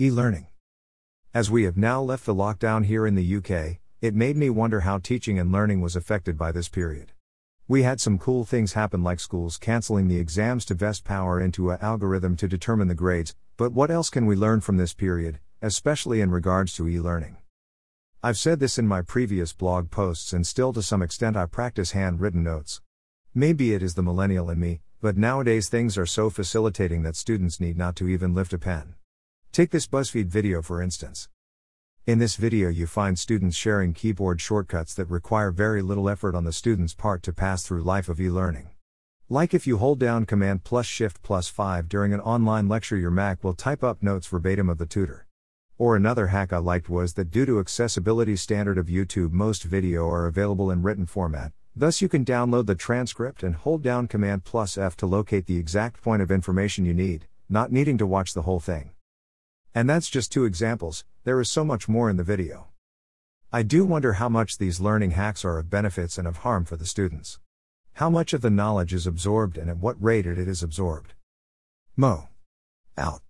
E learning. As we have now left the lockdown here in the UK, it made me wonder how teaching and learning was affected by this period. We had some cool things happen like schools cancelling the exams to vest power into a algorithm to determine the grades, but what else can we learn from this period, especially in regards to e-learning? I've said this in my previous blog posts and still to some extent I practice handwritten notes. Maybe it is the millennial in me, but nowadays things are so facilitating that students need not to even lift a pen. Take this BuzzFeed video for instance. In this video, you find students sharing keyboard shortcuts that require very little effort on the student's part to pass through life of e learning. Like if you hold down Command plus Shift plus 5 during an online lecture, your Mac will type up notes verbatim of the tutor. Or another hack I liked was that due to accessibility standard of YouTube, most video are available in written format, thus, you can download the transcript and hold down Command plus F to locate the exact point of information you need, not needing to watch the whole thing. And that's just two examples, there is so much more in the video. I do wonder how much these learning hacks are of benefits and of harm for the students. How much of the knowledge is absorbed and at what rate it is absorbed. Mo. Out.